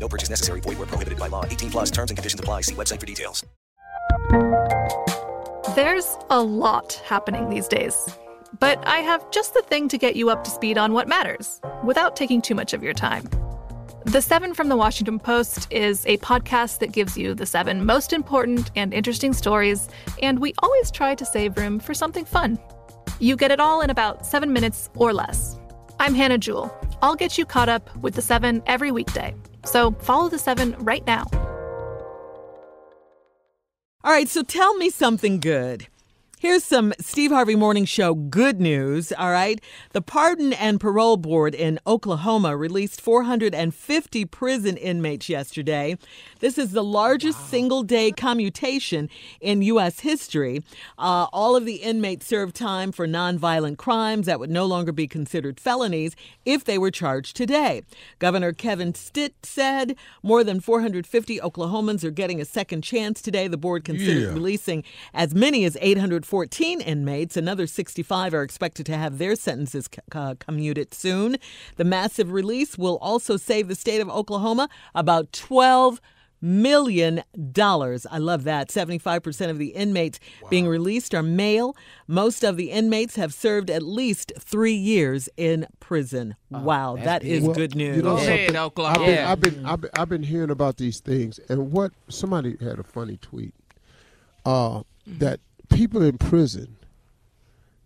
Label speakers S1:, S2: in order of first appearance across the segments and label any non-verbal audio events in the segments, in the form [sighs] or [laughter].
S1: No purchase necessary. Void where prohibited by law. 18 plus terms and conditions apply. See website for details.
S2: There's a lot happening these days. But I have just the thing to get you up to speed on what matters without taking too much of your time. The Seven from the Washington Post is a podcast that gives you the seven most important and interesting stories, and we always try to save room for something fun. You get it all in about seven minutes or less. I'm Hannah Jewell. I'll get you caught up with the seven every weekday. So follow the seven right now.
S3: All right, so tell me something good. Here's some Steve Harvey Morning Show good news, all right? The Pardon and Parole Board in Oklahoma released 450 prison inmates yesterday. This is the largest wow. single day commutation in U.S. history. Uh, all of the inmates served time for nonviolent crimes that would no longer be considered felonies if they were charged today. Governor Kevin Stitt said more than 450 Oklahomans are getting a second chance today. The board considers yeah. releasing as many as 800 14 inmates. Another 65 are expected to have their sentences uh, commuted soon. The massive release will also save the state of Oklahoma about 12 million dollars. I love that. 75% of the inmates wow. being released are male. Most of the inmates have served at least three years in prison. Oh, wow, that is well, good news.
S4: You know, I've, been, I've, been, I've, been, I've been hearing about these things, and what somebody had a funny tweet uh, mm-hmm. that people in prison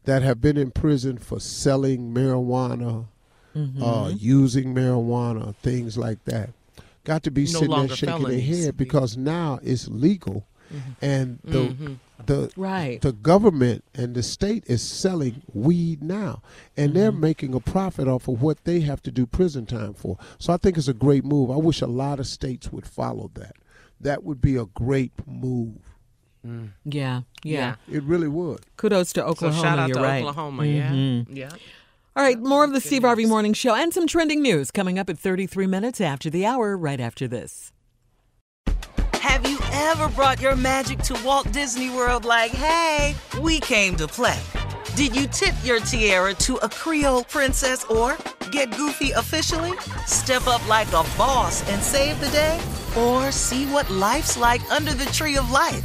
S4: that have been in prison for selling marijuana, mm-hmm. uh, using marijuana, things like that, got to be no sitting there shaking felonies. their head because now it's legal, mm-hmm. and the mm-hmm. the
S3: right.
S4: the government and the state is selling weed now, and they're mm-hmm. making a profit off of what they have to do prison time for. So I think it's a great move. I wish a lot of states would follow that. That would be a great move.
S3: Mm. Yeah, yeah,
S4: It really would.
S3: Kudos to Oklahoma.
S5: So shout out
S3: you're
S5: to
S3: right.
S5: Oklahoma. Mm-hmm. Yeah, yeah.
S3: All right, more of the Steve Harvey Morning Show and some trending news coming up at 33 minutes after the hour. Right after this.
S6: Have you ever brought your magic to Walt Disney World? Like, hey, we came to play. Did you tip your tiara to a Creole princess or get goofy officially? Step up like a boss and save the day? Or see what life's like under the tree of life?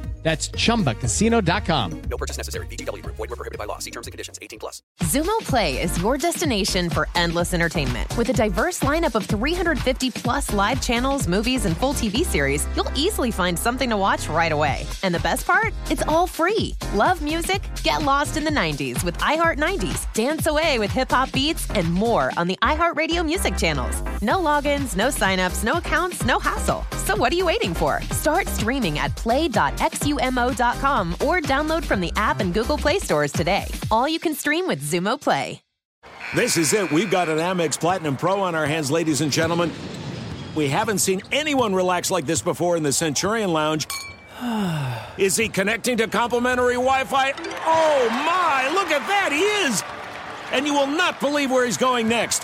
S5: That's chumbacasino.com.
S7: No purchase necessary. VGW Group. Void were prohibited by law. See terms and conditions. 18 plus.
S8: Xumo Play is your destination for endless entertainment. With a diverse lineup of 350 plus live channels, movies, and full TV series, you'll easily find something to watch right away. And the best part? It's all free. Love music? Get lost in the 90s with iHeart 90s. Dance away with hip hop beats and more on the iHeartRadio music channels. No logins, no signups, no accounts, no hassle. So what are you waiting for? Start streaming at play.xumo.com or download from the app and Google Play stores today. All you can stream with Xumo Play.
S9: This is it. We've got an Amex Platinum Pro on our hands, ladies and gentlemen. We haven't seen anyone relax like this before in the Centurion Lounge. [sighs] Is he connecting to complimentary Wi Fi? Oh my, look at that! He is! And you will not believe where he's going next.